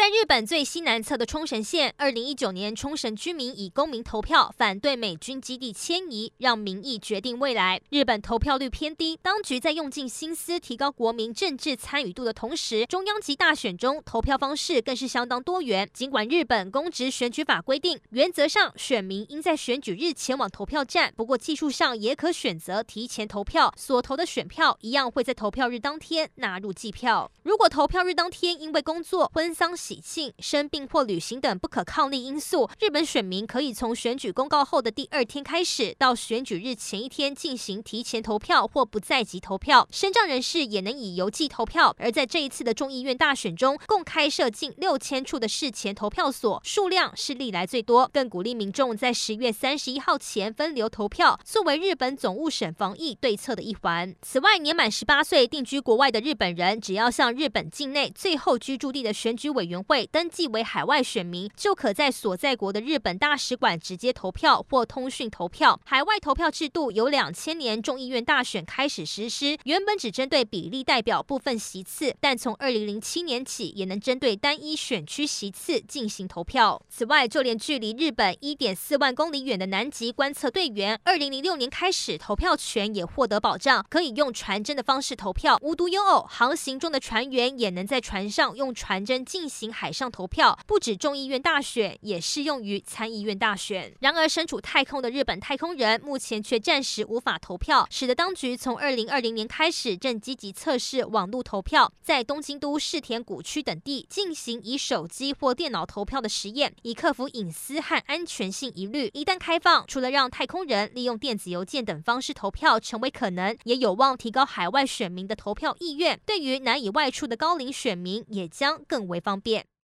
在日本最西南侧的冲绳县，二零一九年冲绳居民以公民投票反对美军基地迁移，让民意决定未来。日本投票率偏低，当局在用尽心思提高国民政治参与度的同时，中央级大选中投票方式更是相当多元。尽管日本公职选举法规定，原则上选民应在选举日前往投票站，不过技术上也可选择提前投票，所投的选票一样会在投票日当天纳入计票。如果投票日当天因为工作、婚丧、喜庆、生病或旅行等不可抗力因素，日本选民可以从选举公告后的第二天开始，到选举日前一天进行提前投票或不在籍投票。身障人士也能以邮寄投票。而在这一次的众议院大选中，共开设近六千处的事前投票所，数量是历来最多。更鼓励民众在十月三十一号前分流投票，作为日本总务省防疫对策的一环。此外，年满十八岁定居国外的日本人，只要向日本境内最后居住地的选举委员会登记为海外选民，就可在所在国的日本大使馆直接投票或通讯投票。海外投票制度由两千年众议院大选开始实施，原本只针对比例代表部分席次，但从二零零七年起，也能针对单一选区席次进行投票。此外，就连距离日本一点四万公里远的南极观测队员，二零零六年开始投票权也获得保障，可以用传真的方式投票。无独有偶，航行中的船员也能在船上用传真进行海上投票，不止众议院大选，也适用于参议院大选。然而，身处太空的日本太空人目前却暂时无法投票，使得当局从二零二零年开始正积极测试网络投票，在东京都世田谷区等地进行以手机或电脑投票的实验，以克服隐私和安全性疑虑。一旦开放，除了让太空人利用电子邮件等方式投票成为可能，也有望提高海外选民的投票意愿。对于难以外出的高龄选民，也将更为方便。